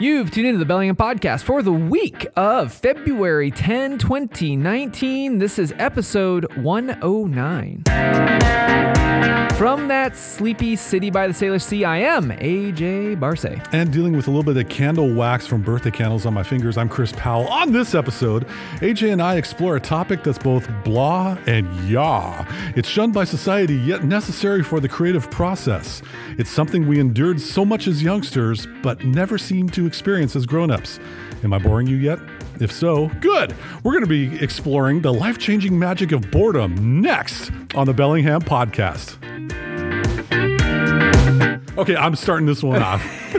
You've tuned into the Bellingham Podcast for the week of February 10, 2019. This is episode 109. From that sleepy city by the Salish Sea, I am AJ Barce. And dealing with a little bit of candle wax from birthday candles on my fingers, I'm Chris Powell. On this episode, AJ and I explore a topic that's both blah and yah. It's shunned by society, yet necessary for the creative process. It's something we endured so much as youngsters, but never seemed to experience as grown-ups. Am I boring you yet? If so, good. We're going to be exploring the life changing magic of boredom next on the Bellingham Podcast. Okay, I'm starting this one off.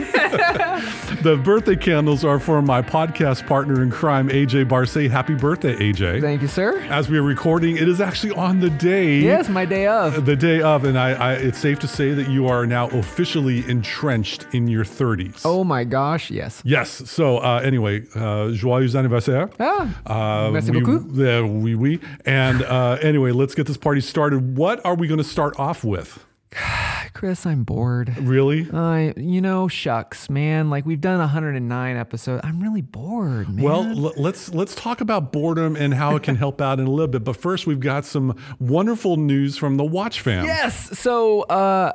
the birthday candles are for my podcast partner in crime, AJ Barce. Happy birthday, AJ. Thank you, sir. As we are recording, it is actually on the day. Yes, my day of. The day of, and I, I, it's safe to say that you are now officially entrenched in your 30s. Oh my gosh, yes. Yes. So uh, anyway, uh, joyeux anniversaire. Ah, Uh, merci we, beaucoup. Yeah, oui, oui. And uh, anyway, let's get this party started. What are we going to start off with? Chris, I'm bored. Really? I, you know, shucks, man. Like we've done 109 episodes. I'm really bored, man. Well, l- let's let's talk about boredom and how it can help out in a little bit. But first, we've got some wonderful news from the Watch fam. Yes. So, uh,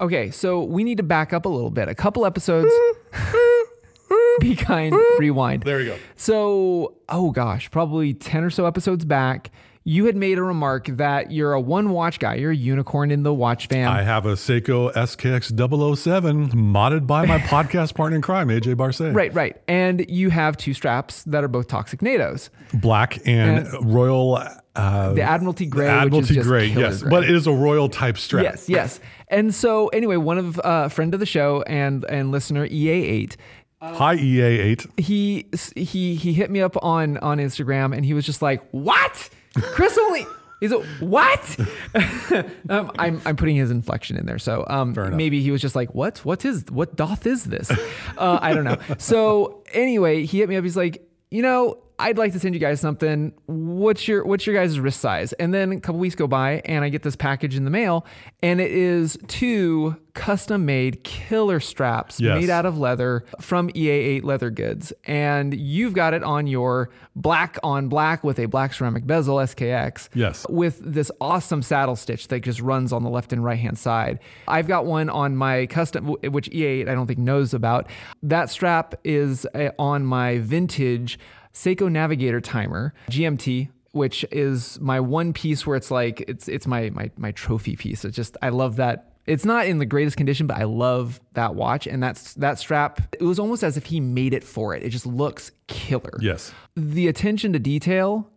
okay. So we need to back up a little bit. A couple episodes. Be kind. Rewind. There you go. So, oh gosh, probably 10 or so episodes back, you had made a remark that you're a one watch guy. You're a unicorn in the watch fam. I have a Seiko SKX 007 modded by my podcast partner in crime, AJ Barce. right, right. And you have two straps that are both toxic NATOs. Black and, Royal. Uh, The Admiralty Gray, which Admiralty is just Gray, yes. gray. But it is a Royal type strap. Yes, yes. And so anyway, one of uh, friend of the show and and listener EA8 Hi, E EA8. he he he hit me up on on Instagram and he was just like, "What? Chris only He's a what? um, I'm I'm putting his inflection in there, so um, maybe he was just like, "What? What is? What doth is this?" Uh, I don't know. So anyway, he hit me up. He's like, "You know, I'd like to send you guys something. What's your what's your guys' wrist size?" And then a couple weeks go by, and I get this package in the mail, and it is two custom made killer straps Yes. made out of leather from EA8 Leather Goods. And you've got it on your black on black with a black ceramic bezel SKX. Yes. With this awesome saddle stitch that just runs on the left and right hand side. I've got one on my custom, which EA8 I don't think knows about. That strap is uh, on my vintage Seiko Navigator timer, GMT which is my one piece where it's like it's it's my my my trophy piece. It's just I love that. It's not in the greatest condition, but I love that watch and that's that strap. It was almost as if he made it for it. It just looks killer. Yes. The attention to detail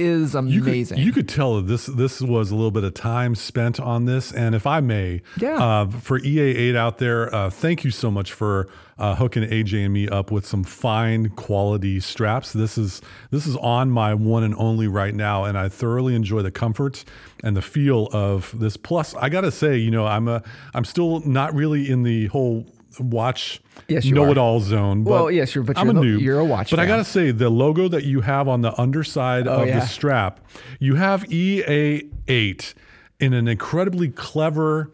is You amazing. Could, you could tell that this this was a little bit of time spent on this, and if I may, Yeah. uh, for EA8 out there, uh, thank you so much for uh, hooking AJ and me up with some fine quality straps. This is this is on my one and only right now, and I thoroughly enjoy the comfort and the feel of this. Plus, I gotta say, you know, I'm a I'm still not really in the whole watch Yes, you know it all zone. But Well, yes, you're- but I'm you're a noob. you're a watch But I gotta say, the logo that you have on the underside oh, of Oh, yeah. the strap, you have EA8 in an incredibly clever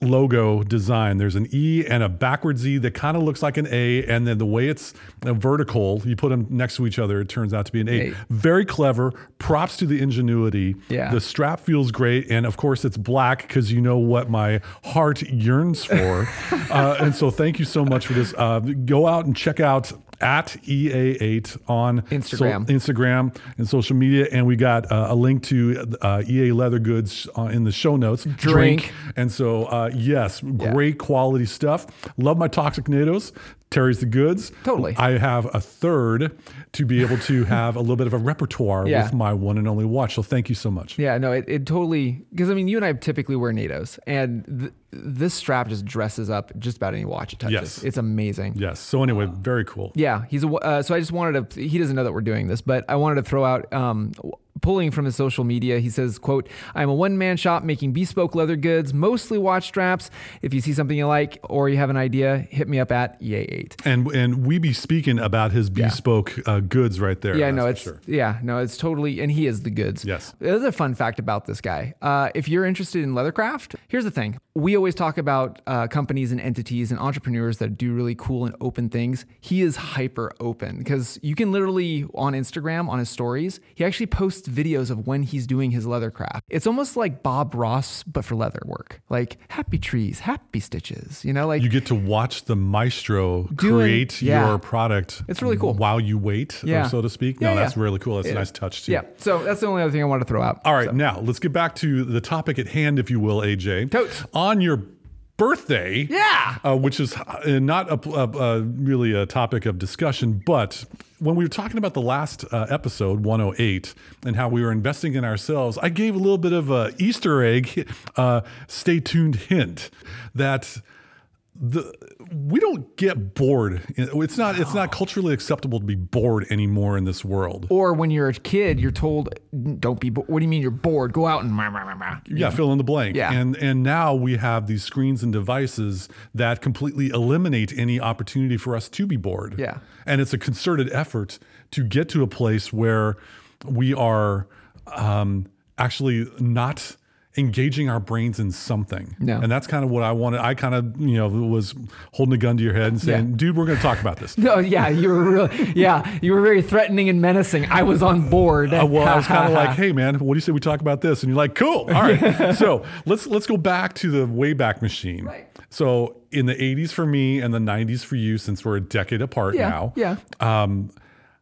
logo design. There's an E and a backwards Z that kind of looks like an A, and then the way it's uh, vertical, you put them next to each other, it turns out to be an A. Eight. Very clever. Props to the ingenuity. Yeah. The strap feels great, and of course it's black because you know what my heart yearns for. uh, and so thank you so much for this. Uh, go out and check out at EA8 on Instagram. Instagram and social media, and we got uh, a link to uh, EA Leather Goods uh, in the show notes. Drink. and so uh, yes, great quality stuff. Love my toxic NATOs. Terry's the goods. Totally. I have a third to be able to have a little bit of a repertoire Yeah. with my one and only watch. So thank you so much. Yeah, no, it, it totally because I mean you and I typically wear NATOs, and th- this strap just dresses up just about any watch it touches. Yes. It's amazing. Yes. So anyway, very cool. Yeah, he's a. Uh, so I just wanted to. He doesn't know that we're doing this, but I wanted to throw out. Um, pulling from his social media, he says, "quote I'm a one man shop making bespoke leather goods, mostly watch straps. If you see something you like or you have an idea, hit me up at E EA8." And and we be speaking about his bespoke uh, goods right there. Yeah, no, it's sure. yeah, no, it's totally, and he is the goods. Yes. There's a fun fact about this guy. Uh, if you're interested in leathercraft, here's the thing: we always talk about uh, companies and entities and entrepreneurs that do really cool and open things. He is hyper open because you can literally on Instagram on his stories, he actually posts videos of when he's doing his leather craft. It's almost like Bob Ross but for leather work. Like happy trees, happy stitches. You know, like You get to watch the maestro Doing- create yeah. your product. It's really cool. while you wait, Yeah. so to speak. Yeah, no, that's really cool. That's a nice touch too. yeah. So that's the only other thing I wanted to throw out. All right, So. now let's get back to the topic at hand, if you will, AJ. Totes. On your birthday, Yeah. uh, which is uh, not a, a, a really a topic of discussion, but when we were talking about the last uh, episode, 108, and how we were investing in ourselves, I gave a little bit of a Easter egg, uh, stay tuned hint that the we don't get bored. It's not it's not culturally acceptable to be bored anymore in this world. Or when you're a kid, you're told, "Don't be. Bo- what do you mean you're bored? Go out and." Mah, mah, mah." Yeah, fill in the blank. Yeah. And and now we have these screens and devices that completely eliminate any opportunity for us to be bored. Yeah. And it's a concerted effort to get to a place where we are um, actually not engaging our brains in something. No. And that's kind of what I wanted. I kind of, you know, was holding a gun to your head and saying, Yeah. dude, we're going to talk about this. No, yeah, you were really, yeah, you were very threatening and menacing. I was on board. Uh, well, I was kind of like, "Hey, man, what do you say we talk about this?" And you're like, "Cool, all right." so let's let's go back to the Wayback Machine. Right. So in the '80s for me and the '90s for you, since we're a decade apart yeah, now, yeah. um,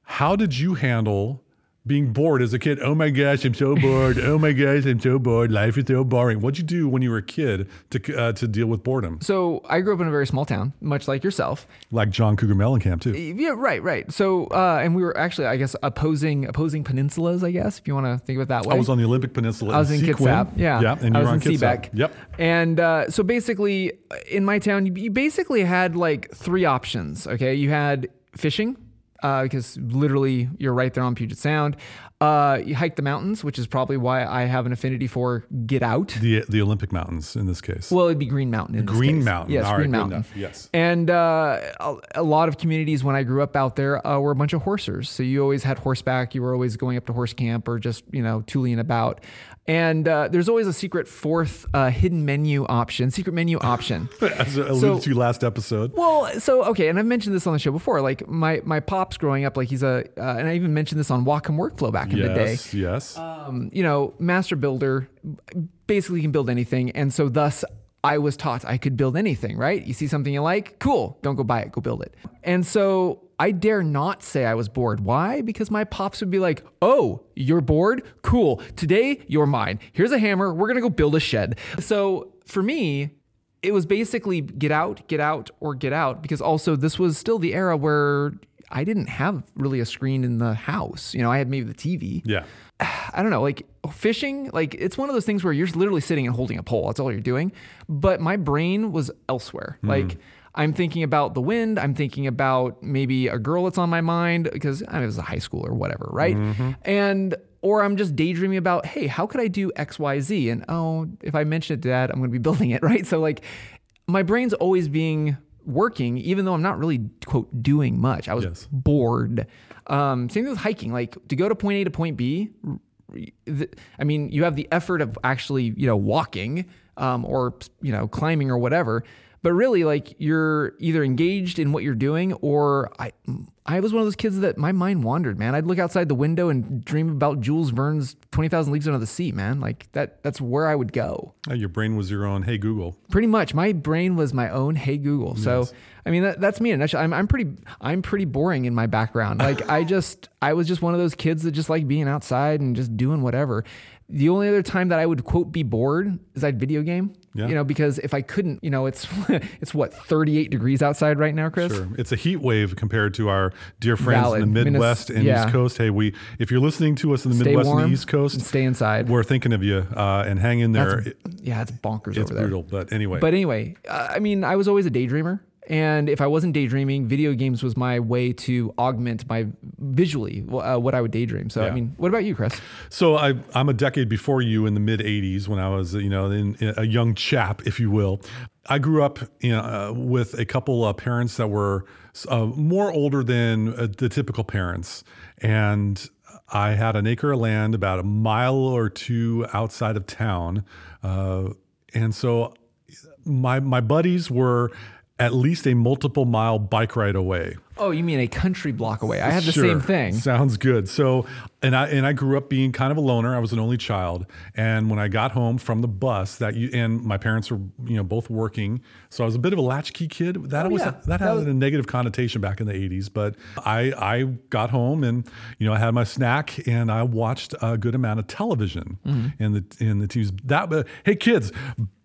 how did you handle being bored as a kid? Oh my gosh, I'm so bored. oh my gosh, I'm so bored. Life is so boring. What'd you do when you were a kid to uh, to deal with boredom? So I grew up in a very small town, much like yourself. Like John Cougar Mellencamp too. Yeah, right, right. So, uh, and we were actually, I guess, opposing opposing peninsulas. I guess if you want to think of it that way. I was on the Olympic Peninsula. I was in Sequim. Kitsap. Yeah. yeah, and you was were on in Kitsap. Yep. And uh, so basically, in my town, you basically had like three options. Okay. You had fishing, uh, because literally you're right there on Puget Sound. Uh, you hike the mountains, which is probably why I have an affinity for Get Out. The the Olympic Mountains in this case. Well, it'd be Green Mountain. In this Green. Mountain. Yes, All right, Green good Mountain. Yes. And uh, a, a lot of communities when I grew up out there uh, were a bunch of horsers. So you always had horseback. You were always going up to horse camp or just you know tooling about. And uh, there's always a secret fourth uh, hidden menu option, secret menu option. As alluded So- to last episode. Well, so okay, and I've mentioned this on the show before. Like my my pops growing up, like he's a, uh, and I even mentioned this on Whatcom Workflow back in the day. Yes, yes. Um, you know, master builder, basically can build anything, and so thus I was taught I could build anything. Right? You see something you like, cool, don't go buy it, go build it. And so I dare not say I was bored. Why? Because my pops would be like, "Oh, you're bored? Cool. Today you're mine. Here's a hammer. We're gonna go build a shed." So for me, it was basically get out, get out, or get out because also this was still the era where I didn't have really a screen in the house. You know, I had maybe the TV. yeah. I don't know, like fishing, like it's one of those things where you're literally sitting and holding a pole. That's all you're doing. But my brain was elsewhere. Hmm. Like I'm thinking about the wind. I'm thinking about maybe a girl that's on my mind because I was a high school or whatever, right? And or I'm just daydreaming about, hey, how could I do X, Y, Z? And oh, if I mention it to dad, I'm going to be building it, right? So like, my brain's always being working, even though I'm not really quote doing much. I was Yes. bored. Um, same thing with hiking. Like to go to point A to point B. th- I mean, you have the effort of actually, you know, walking um, or you know, climbing or whatever. But really, like you're either engaged in what you're doing, or I, I was one of those kids that my mind wandered. Man, I'd look outside the window and dream about Jules Verne's Twenty Thousand Leagues Under the Sea. Man, like that. That's where I would go Uh, Your brain was your own. Hey Google. pretty much my brain was my own hey google so i mean that, that's me in a nutshell. I'm, I'm pretty i'm pretty boring in my background like i just i was just one of those kids that just like being outside and just doing whatever the only other time that i would quote be bored is i'd video game Yeah. you know because if i couldn't you know it's it's what 38 degrees outside right now chris Sure. It's a heat wave compared to our dear friends Valid. in the Midwest and yeah. East Coast. Hey, we if you're listening to us in the Stay Midwest and the East Coast, stay inside we're thinking of you uh, and hang in there. It- yeah it's bonkers it's over there brutal, but anyway. But anyway, uh, I mean, I was always a daydreamer. And if I wasn't daydreaming, video games was my way to augment my visually uh, what I would daydream. So, I mean, what about you, Chris? So I, I'm a decade before you in the mid 80s when I was, you know, in, in a young chap, if you will. I grew up you know, uh, with a couple of parents that were uh, more older than uh, the typical parents. And I had an acre of land about a mile or two outside of town. Uh, and so my my buddies were at least a multiple mile bike ride away. Oh, you mean a country block away? I had the Sure. same thing. Sounds good. So, and I and I grew up being kind of a loner. I was an only child, and when I got home from the bus, that you and my parents were you know both working, so I was a bit of a latchkey kid. That was Oh, yeah. that, That had was- a negative connotation back in the '80s, but I I got home and you know I had my snack and I watched a good amount of television Mm-hmm. in the in the TVs. That but hey kids,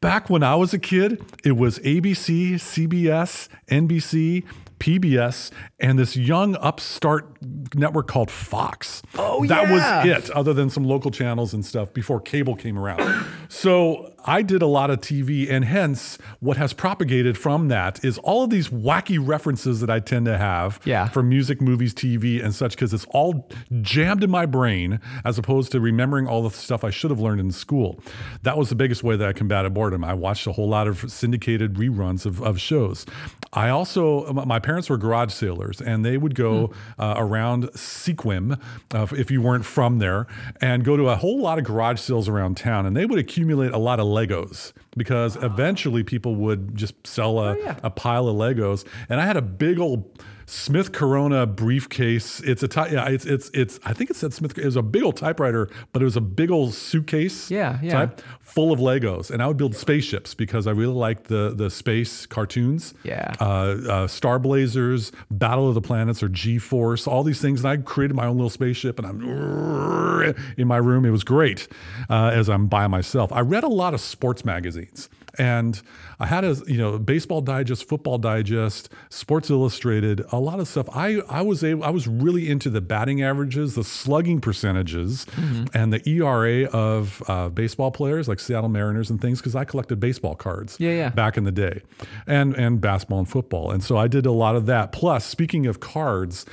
back when I was a kid, it was ABC, CBS, NBC. PBS and this young upstart network called Fox. Oh, that yeah. was it, other than some local channels and stuff before cable came around. so I did a lot of TV, and hence what has propagated from that is all of these wacky references that I tend to have Yeah. from music, movies, TV, and such, because it's all jammed in my brain as opposed to remembering all the stuff I should have learned in school. That was the biggest way that I combated boredom. I watched a whole lot of syndicated reruns of, of shows. I also, my parents were garage sailors, and they would go uh, around Sequim, uh, if you weren't from there, and go to a whole lot of garage sales around town, and they would accumulate a lot of Legos because eventually people would just sell a, oh, yeah. a pile of Legos. And I had a big old Smith Corona briefcase. It's a ty- yeah, it's it's it's I think it said Smith. It was a big old typewriter, but it was a big old suitcase. Yeah, yeah. type, full of Legos, and I would build spaceships because I really liked the the space cartoons. Yeah. uh, uh, Star Blazers, Battle of the Planets, or G Force, all these things. And I created my own little spaceship, and I'm in my room. It was great uh, as I'm by myself. I read a lot of sports magazines. And I had a you know baseball digest, football digest, Sports Illustrated, a lot of stuff. I I was able, I was really into the batting averages, the slugging percentages, and the ERA of uh, baseball players like Seattle Mariners and things because I collected baseball cards Yeah, yeah. back in the day, and and basketball and football. And so I did a lot of that. Plus, speaking of cards.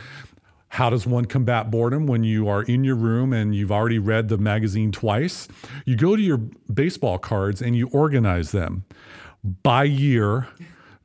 How does one combat boredom when you are in your room and you've already read the magazine twice? You go to your baseball cards and you organize them by year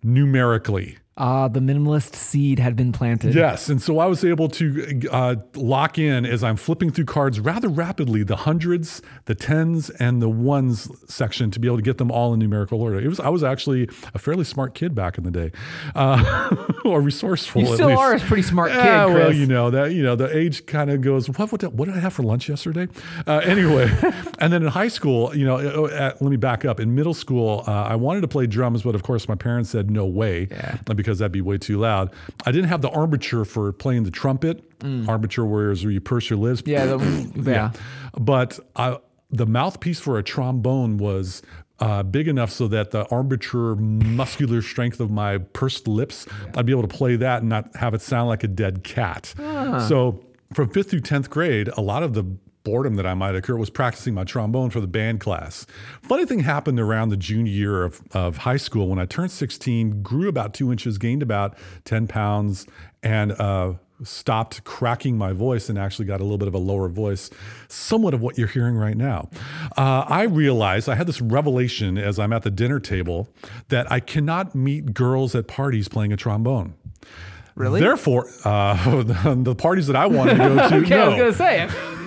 numerically. Ah, the minimalist seed had been planted. Yes. And so I was able to uh, lock in as I'm flipping through cards rather rapidly the hundreds, the tens, and the ones section to be able to get them all in numerical order. It was I was actually a fairly smart kid back in the day, uh, or resourceful. You at still are a pretty smart kid, Yeah, well, you know that you know the age kind of goes. What what, did- what did I have for lunch yesterday? Uh, anyway, and then in high school, you know, uh, at, let me back up. In middle school, uh, I wanted to play drums, but of course my parents said no way Yeah. uh, because that'd be way too loud. I didn't have the armature for playing the trumpet. Armature, whereas where you purse your lips. Mm. Yeah, the, yeah. But I, the mouthpiece for a trombone was uh, big enough so that the armature muscular strength of my pursed lips, I'd be able to play that and not have it sound like a dead cat. So from fifth through 10th grade, a lot of the boredom that I might occur was practicing my trombone for the band class. Funny thing happened around the junior year of, of high school when I turned 16, grew about two inches, gained about 10 pounds, and uh, stopped cracking my voice and actually got a little bit of a lower voice, somewhat of what you're hearing right now. Uh, I realized I had this revelation as I'm at the dinner table that I cannot meet girls at parties playing a trombone. Really? Therefore, uh, the parties that I wanted to go to, Okay, I was gonna say.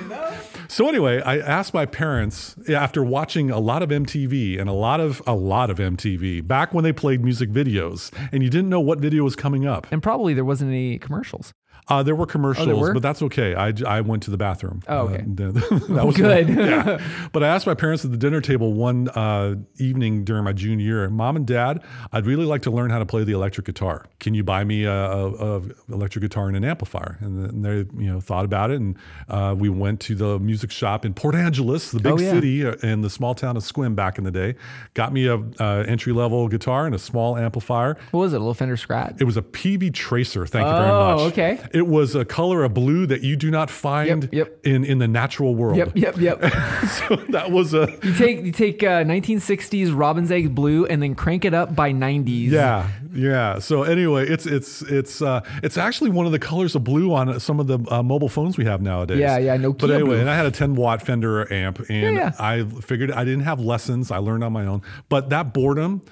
So anyway, I asked my parents after watching a lot of MTV and a lot of a lot of MTV back when they played music videos, and you didn't know what video was coming up. And probably there wasn't any commercials. Uh, there were commercials, were? but that's okay. I, I went to the bathroom. Oh, okay. Uh, that was Good. yeah. But I asked my parents at the dinner table one uh, evening during my junior year, Mom and Dad, I'd really like to learn how to play the electric guitar. Can you buy me a, a, a electric guitar and an amplifier? And then they, you know, thought about it, and uh, we went to the music shop in Port Angeles, the big Oh, yeah. city uh, in the small town of Sequim back in the day. Got me a uh, entry level guitar and a small amplifier. What was it? A little Fender Scratch? It was a PV Tracer. Thank you very much. Oh, much. okay. It was a color of blue that you do not find Yep, yep. in in the natural world. Yep, yep, yep. so that was a you take you take uh, 1960s Robin's Egg blue and then crank it up by 90s. yeah, yeah. So anyway, it's it's it's uh, it's actually one of the colors of blue on some of the uh, mobile phones we have nowadays. Yeah, yeah, Nokia But anyway, blue. and I had a 10 watt Fender amp, and Yeah, yeah. I figured I didn't have lessons. I learned on my own. But that boredom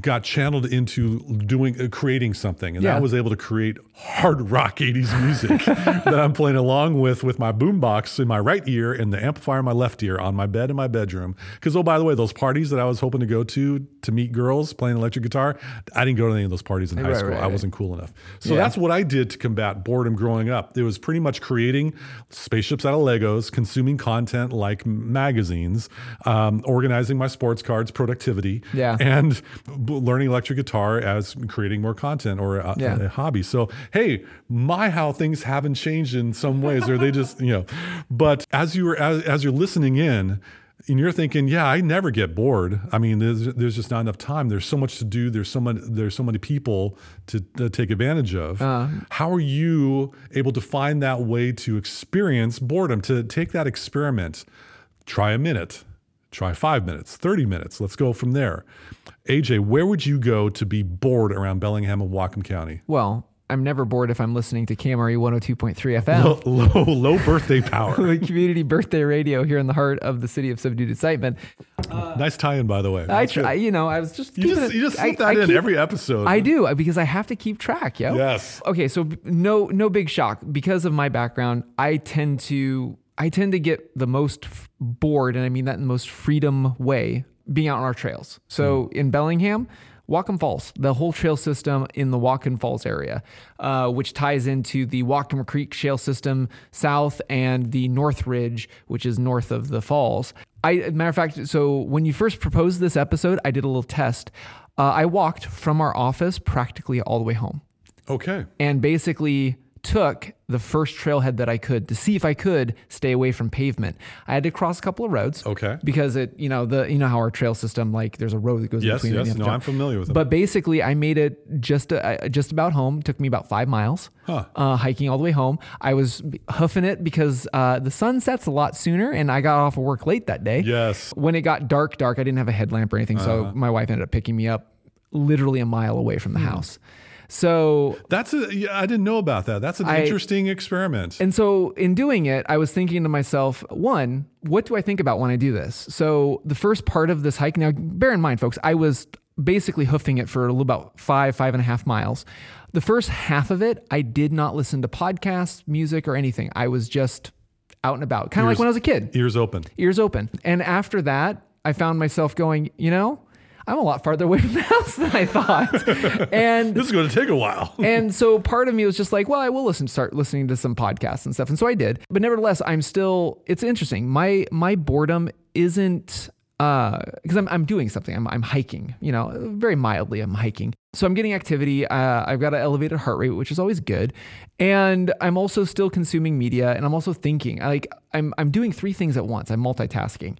got channeled into doing uh, creating something and Yeah. I was able to create hard rock 80s music that I'm playing along with with my boombox in my right ear and the amplifier in my left ear on my bed in my bedroom because oh by the way those parties that I was hoping to go to to meet girls playing electric guitar I didn't go to any of those parties in high school right, I wasn't cool enough so Yeah. that's what I did to combat boredom growing up it was pretty much creating spaceships out of Legos consuming content like magazines um, organizing my sports cards productivity Yeah. and learning electric guitar as creating more content or a, Yeah. a hobby. So, hey, my how things haven't changed in some ways, or they just, you know, but as you were, as, as you're listening in, and you're thinking, yeah, I never get bored. I mean, there's, there's just not enough time. There's so much to do. There's so many, there's so many people to, to take advantage of. Uh-huh. How are you able to find that way to experience boredom, to take that experiment, try a minute, try five minutes, 30 minutes. Let's go from there. AJ, where would you go to be bored around Bellingham and Whatcom County? Well, I'm never bored if I'm listening to KMRE 102.3 FM. Low, low, low birthday power. community birthday radio here in the heart of the city of subdued excitement. nice tie-in, by the way. I try, you know, I was just you just it- you just slip that I in keep- every episode. I do uh, because I have to keep track, yo. Yes. Okay, so no no big shock because of my background. I tend to I tend to get the most f- bored, and I mean that in the most freedom way, being out on our trails. So Hmm. in Bellingham. Whatcom Falls, the whole trail system in the Whatcom Falls area, uh, which ties into the Whatcom Creek Shale System south and the North Ridge, which is north of the falls. I, matter of fact, so when you first proposed this episode, I did a little test. Uh, I walked from our office practically all the way home Okay. and basically took the first trailhead that I could to see if I could stay away from pavement. I had to cross a couple of roads. Okay. Because it, you know, the you know how our trail system like there's a road that goes Yes, between yes. to No. I'm familiar with it. But basically, I made it just uh, just about home. took me about five miles, Huh. uh, hiking all the way home. I was hoofing it because uh, the sun sets a lot sooner, and I got off of work late that day. Yes. When it got dark, dark, I didn't have a headlamp or anything, Uh-huh. so my wife ended up picking me up literally a mile away from Hmm. the house. So That's a, yeah, I didn't know about that. That's an I- interesting experiment. And so in doing it, I was thinking to myself, one, what do I think about when I do this? So the first part of this hike, now bear in mind, folks, I was basically hoofing it for a little about five, five and a half miles. The first half of it, I did not listen to podcasts, music, or anything. I was just out and about, kind of like when I was a kid, Ears open. ears open. And after that, I found myself going, you know, I'm a lot farther away from the house than I thought. and This is going to take a while. and so part of me was just like, well, I will listen, start listening to some podcasts and stuff. And so I did. But nevertheless, I'm still, it's interesting. My, my boredom isn't, uh, because I'm, I'm doing something. I'm, I'm hiking, you know, very mildly, I'm hiking. So I'm getting activity. Uh, I've got an elevated heart rate, which is always good. And I'm also still consuming media and I'm also thinking like I'm, I'm doing three things at once. I'm multitasking.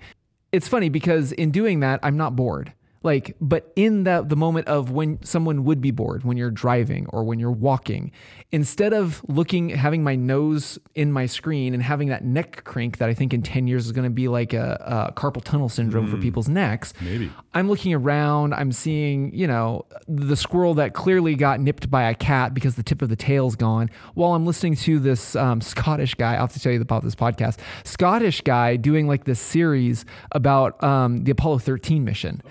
It's funny because in doing that, I'm not bored. Like, but in the the moment of when someone would be bored, when you're driving or when you're walking, instead of looking, having my nose in my screen and having that neck crank that I think in 10 years is going to be like a, a carpal tunnel syndrome for people's necks. Maybe. I'm looking around, I'm seeing, you know, the squirrel that clearly got nipped by a cat because the tip of the tail's gone, while I'm listening to this um, Scottish guy. I'll have to tell you about this podcast. Scottish guy doing like this series about um, the Apollo 13 mission.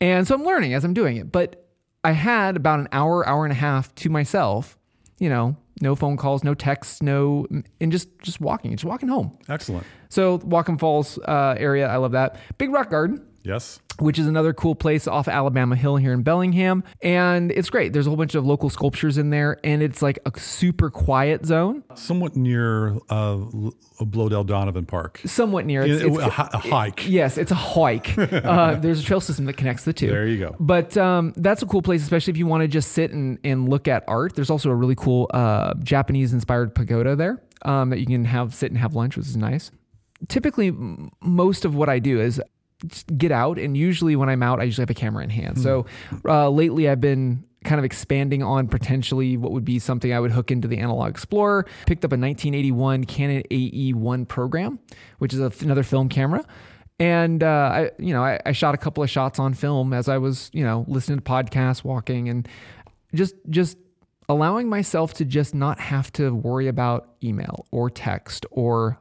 And so I'm learning as I'm doing it. But I had about an hour, hour and a half to myself, you know, no phone calls, no texts, no, and just just walking, just walking home. Excellent. So Whatcom Falls uh, area, I love that. Big Rock Garden, Yes. which is another cool place off Alabama Hill here in Bellingham. And it's great. There's a whole bunch of local sculptures in there, and it's like a super quiet zone, Somewhat near uh, Bloedel Donovan Park. somewhat near. It's, a, it's- a a hike. Yes, it's a hike. uh, there's a trail system that connects the two. There you go. But um, that's a cool place, especially if you want to just sit and, and look at art. There's also a really cool uh, Japanese inspired pagoda there um, that you can have sit and have lunch, which is nice. Typically, m- most of what I do is get out, and usually when I'm out, I usually have a camera in hand. So uh, lately, I've been kind of expanding on potentially what would be something I would hook into the Analog Explorer. Picked up a 1981 Canon AE1 program, which is another film camera. And uh, I, you know, I, I shot a couple of shots on film as I was, you know, listening to podcasts, walking, and just just allowing myself to just not have to worry about email or text or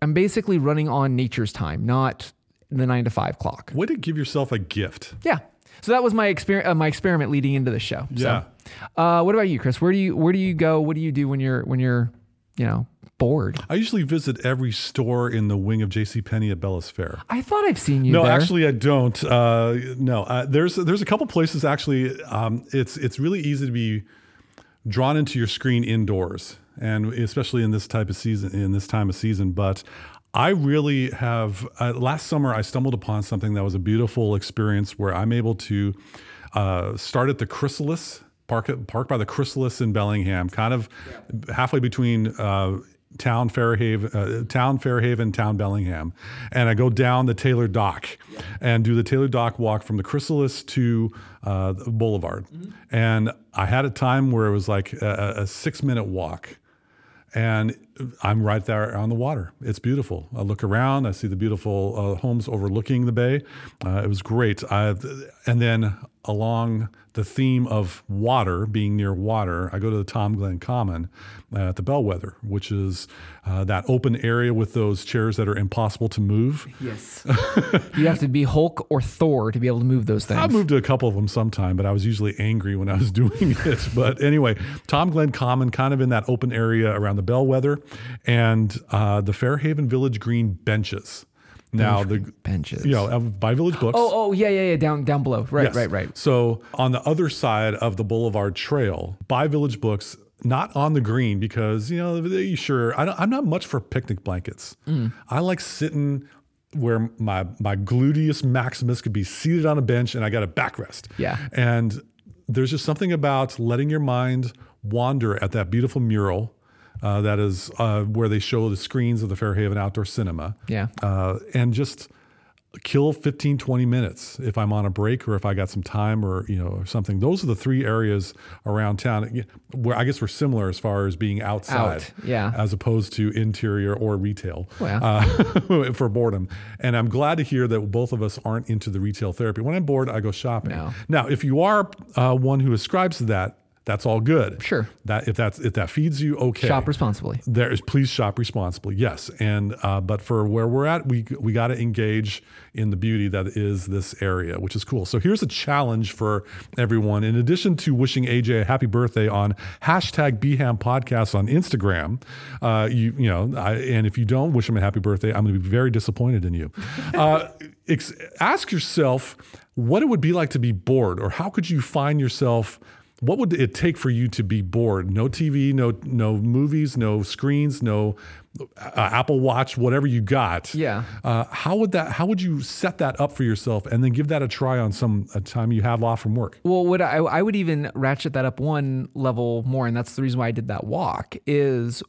I'm basically running on nature's time, not the nine to five clock. Way to give yourself a gift. Yeah. So that was my exper- uh, my experiment leading into the show. Yeah. So, uh, what about you, Chris? Where do you where do you go? What do you do when you're when you're you know bored? I usually visit every store in the wing of J.C. Penney at Bellis Fair. I thought I've seen you No, there. actually, I don't. Uh, no, uh, there's there's a couple places actually. Um, it's it's really easy to be drawn into your screen indoors, and especially in this type of season, in this time of season. But I really have. Uh, last summer, I stumbled upon something that was a beautiful experience where I'm able to uh, start at the Chrysalis. Park, park by the Chrysalis in Bellingham, kind of halfway between uh, town Fairhaven, uh, town Fairhaven, town Bellingham, and I go down the Taylor Dock and do the Taylor Dock walk from the Chrysalis to uh, the Boulevard. And I had a time where it was like a, a six minute walk, and I'm right there on the water. It's beautiful. I look around, I see the beautiful uh, homes overlooking the bay. Uh, it was great. I, and then along the theme of water, being near water, I go to the Tom Glenn Common uh, at the Bellwether, which is uh, that open area with those chairs that are impossible to move. yes. you have to be Hulk or Thor to be able to move those things. I moved to a couple of them sometime, but I was usually angry when I was doing it. But anyway, Tom Glenn Common, kind of in that open area around the Bellwether, and uh, the Fairhaven Village Green benches. Now the benches. you know by Village Books. Oh, oh, yeah, yeah, yeah. Down, down below. Right, Yes. right, right. So on the other side of the Boulevard Trail, by Village Books, not on the green because you know they- sure I don't, I'm not much for picnic blankets. Mm. I like sitting where my my gluteus maximus could be seated on a bench and I got a backrest. Yeah. And there's just something about letting your mind wander at that beautiful mural. Uh, that is uh, where they show the screens of the Fairhaven Outdoor Cinema Yeah. uh, and just kill 15 20 minutes if i'm on a break or if i got some time or you know or something those are the three areas around town where i guess we're similar as far as being outside Out, yeah. as opposed to interior or retail Well. uh, for boredom and i'm glad to hear that both of us aren't into the retail therapy when i'm bored i go shopping No. now if you are uh, one who ascribes to that that's all good. Sure. that if that's if that feeds you okay. Shop responsibly. there is please shop responsibly yes. And uh, but for where we're at we we got to engage in the beauty that is this area which is cool. So here's a challenge for everyone. In addition to wishing aj a happy birthday on hashtag bham podcast on instagram uh, you you know I, and if you don't wish him a happy birthday i'm going to be very disappointed in you. Uh, ex- ask yourself what it would be like to be bored or how could you find yourself what would it take for you to be bored? No TV, no no movies, no screens, no uh, Apple Watch, whatever you got. Yeah. Uh, how would that? How would you set that up for yourself, and then give that a try on some a time you have off from work? Well, what I, I would even ratchet that up one level more, and that's the reason why I did that walk. Is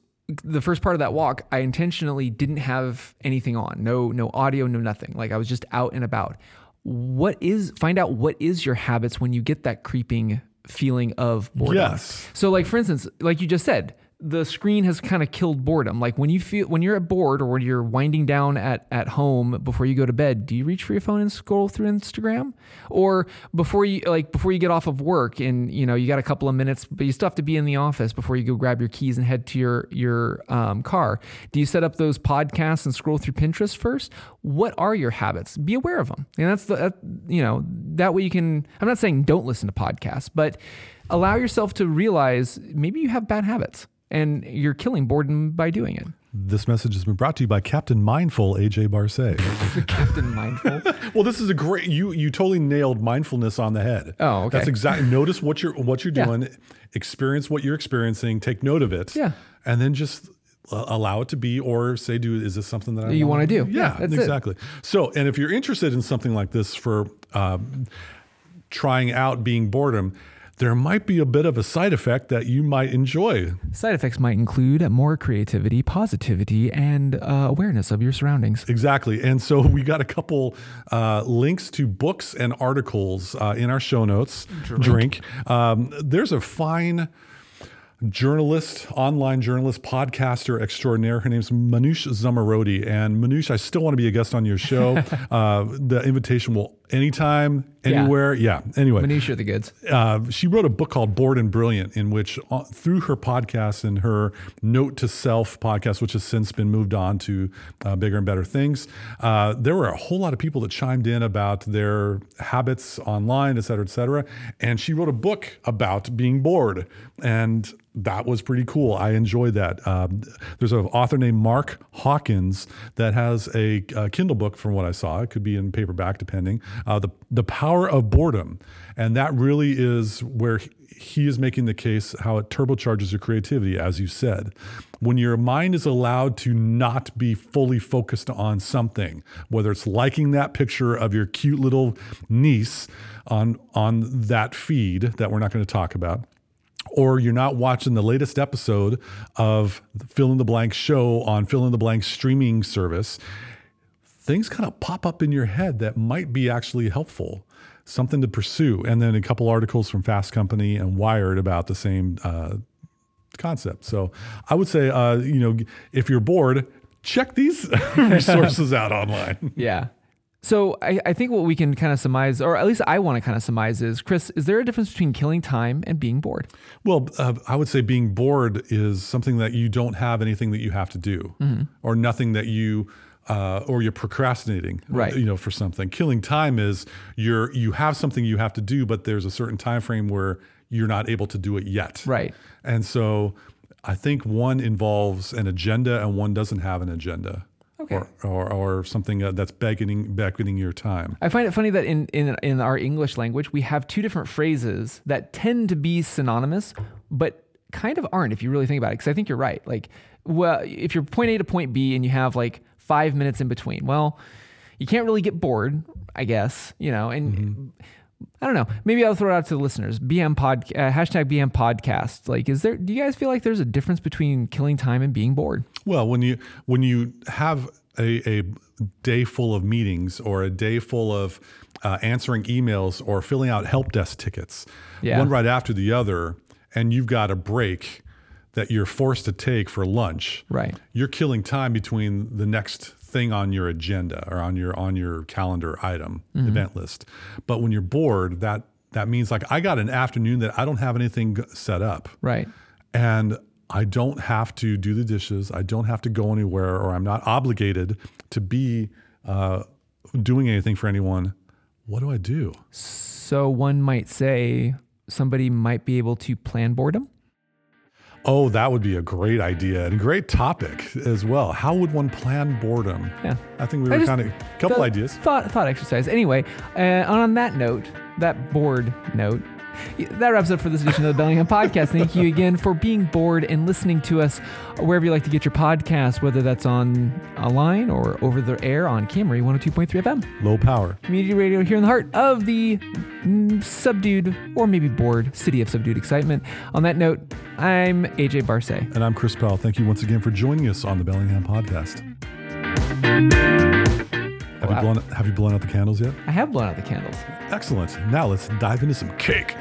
the first part of that walk, I intentionally didn't have anything on, no no audio, no nothing. Like I was just out and about. What is find out what is your habits when you get that creeping feeling of boredom. Yes. So like for instance, like you just said, the screen has kind of killed boredom. Like when you feel when you're at bored or when you're winding down at at home before you go to bed, do you reach for your phone and scroll through Instagram? Or before you like before you get off of work and you know you got a couple of minutes, but you still have to be in the office before you go grab your keys and head to your your um, car. Do you set up those podcasts and scroll through Pinterest first? What are your habits? Be aware of them, and that's the that, you know that way you can. I'm not saying don't listen to podcasts, but allow yourself to realize maybe you have bad habits and you're killing boredom by doing it. This message has been brought to you by Captain Mindful AJ Barce. Captain Mindful. well, this is a great you you totally nailed mindfulness on the head. Oh, okay. That's exactly notice what you're what you're Yeah. doing, experience what you're experiencing, take note of it. Yeah. And then just uh, allow it to be or say dude is this something that I You wanna do. Yeah, Yeah, that's it. exactly. So, and if you're interested in something like this for um, trying out being boredom, there might be a bit of a side effect that you might enjoy. Side effects might include more creativity, positivity, and uh, awareness of your surroundings. Exactly. And so we got a couple uh, links to books and articles uh, in our show notes. Drink. Um, there's a fine journalist, online journalist, podcaster extraordinaire. Her name's Manoush Zomorodi. And Manoush, I still want to be a guest on your show. uh, the invitation will anytime Yeah. Anywhere. Yeah. Anyway, Manoush of the goods. uh, she wrote a book called Bored and Brilliant, in which uh, through her podcast and her Note to Self podcast, which has since been moved on to uh, bigger and better things, uh, there were a whole lot of people that chimed in about their habits online, et cetera, et cetera. And she wrote a book about being bored. And that was pretty cool. I enjoyed that. Um, there's an author named Mark Hawkins that has a, uh Kindle book, from what I saw. It could be in paperback, depending. Uh, the the power of boredom, and that really is where he- he is making the case how it turbocharges your creativity, as you said. When your mind is allowed to not be fully focused on something, whether it's liking that picture of your cute little niece on on that feed that we're not going to talk about or you're not watching the latest episode of Fill in the Blank show on Fill in the Blank streaming service, things kind of pop up in your head that might be actually helpful, something to pursue. And then a couple articles from Fast Company and Wired about the same uh, concept. So I would say, uh, you know, if you're bored, check these resources out online. Yeah. So I, I think what we can kind of surmise, or at least I want to kind of surmise, is Chris, is there a difference between killing time and being bored? Well, uh, I would say being bored is something that you don't have anything that you have to do, or nothing that you, uh, or you're procrastinating, Right. You know, for something. Killing time is you're you have something you have to do, but there's a certain time frame where you're not able to do it yet, Right. And so, I think one involves an agenda and one doesn't have an agenda, Okay. or, or or something uh, that's beckoning beckoning your time. I find it funny that in, in in our English language we have two different phrases that tend to be synonymous, but kind of aren't if you really think about it. Because I think you're right. Like, well, if you're point A to point B and you have like five minutes in between, well, you can't really get bored, I guess. You know, and I don't know. Maybe I'll throw it out to the listeners. BM pod uh, hashtag BM podcast. Like, is there? Do you guys feel like there's a difference between killing time and being bored? Well, when you when you have a, a day full of meetings or a day full of uh, answering emails or filling out help desk tickets, Yeah. one right after the other, and you've got a break that you're forced to take for lunch, Right. You're killing time between the next thing on your agenda or on your on your calendar item event list. But when you're bored, that that means like I got an afternoon that I don't have anything set up Right. and I don't have to do the dishes. I don't have to go anywhere, or I'm not obligated to be uh, doing anything for anyone. What do I do? So one might say somebody might be able to plan boredom. Oh, that would be a great idea and a great topic as well. How would one plan boredom? Yeah. I think we were kind of a couple ideas. Thought thought exercise. Anyway, uh, on that note, that bored note, that wraps up for this edition of the Bellingham Podcast. Thank you again for being bored and listening to us wherever you like to get your podcast, whether that's on a line or over the air on Camry 102.3 FM. Low power. Community radio here in the heart of the mm, subdued or maybe bored city of subdued excitement. On that note, I'm AJ Barce. And I'm Chris Powell. Thank you once again for joining us on the Bellingham podcast. Have, Wow. you blown, have you blown out the candles yet? I have blown out the candles. Excellent. Now let's dive into some cake.